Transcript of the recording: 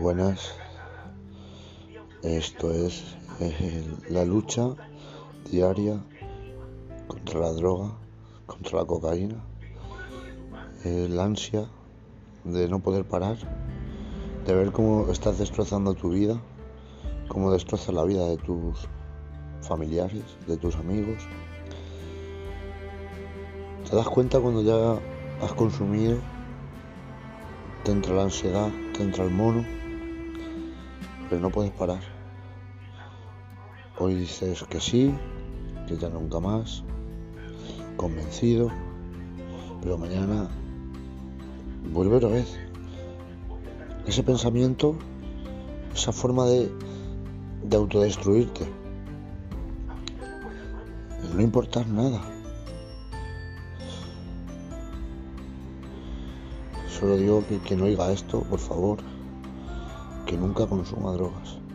Buenas. Esto es la lucha diaria contra la droga, contra la cocaína, el ansia de no poder parar, de ver cómo estás destrozando tu vida, cómo destrozas la vida de tus familiares, de tus amigos. Te das cuenta cuando ya has consumido, te entra la ansiedad, te entra el mono, pero no puedes parar. Hoy dices que sí, que ya nunca más, convencido, pero mañana vuelve otra vez. Ese pensamiento, esa forma de, de autodestruirte, no importa nada. Solo digo que quien oiga esto, por favor, que nunca consuma drogas.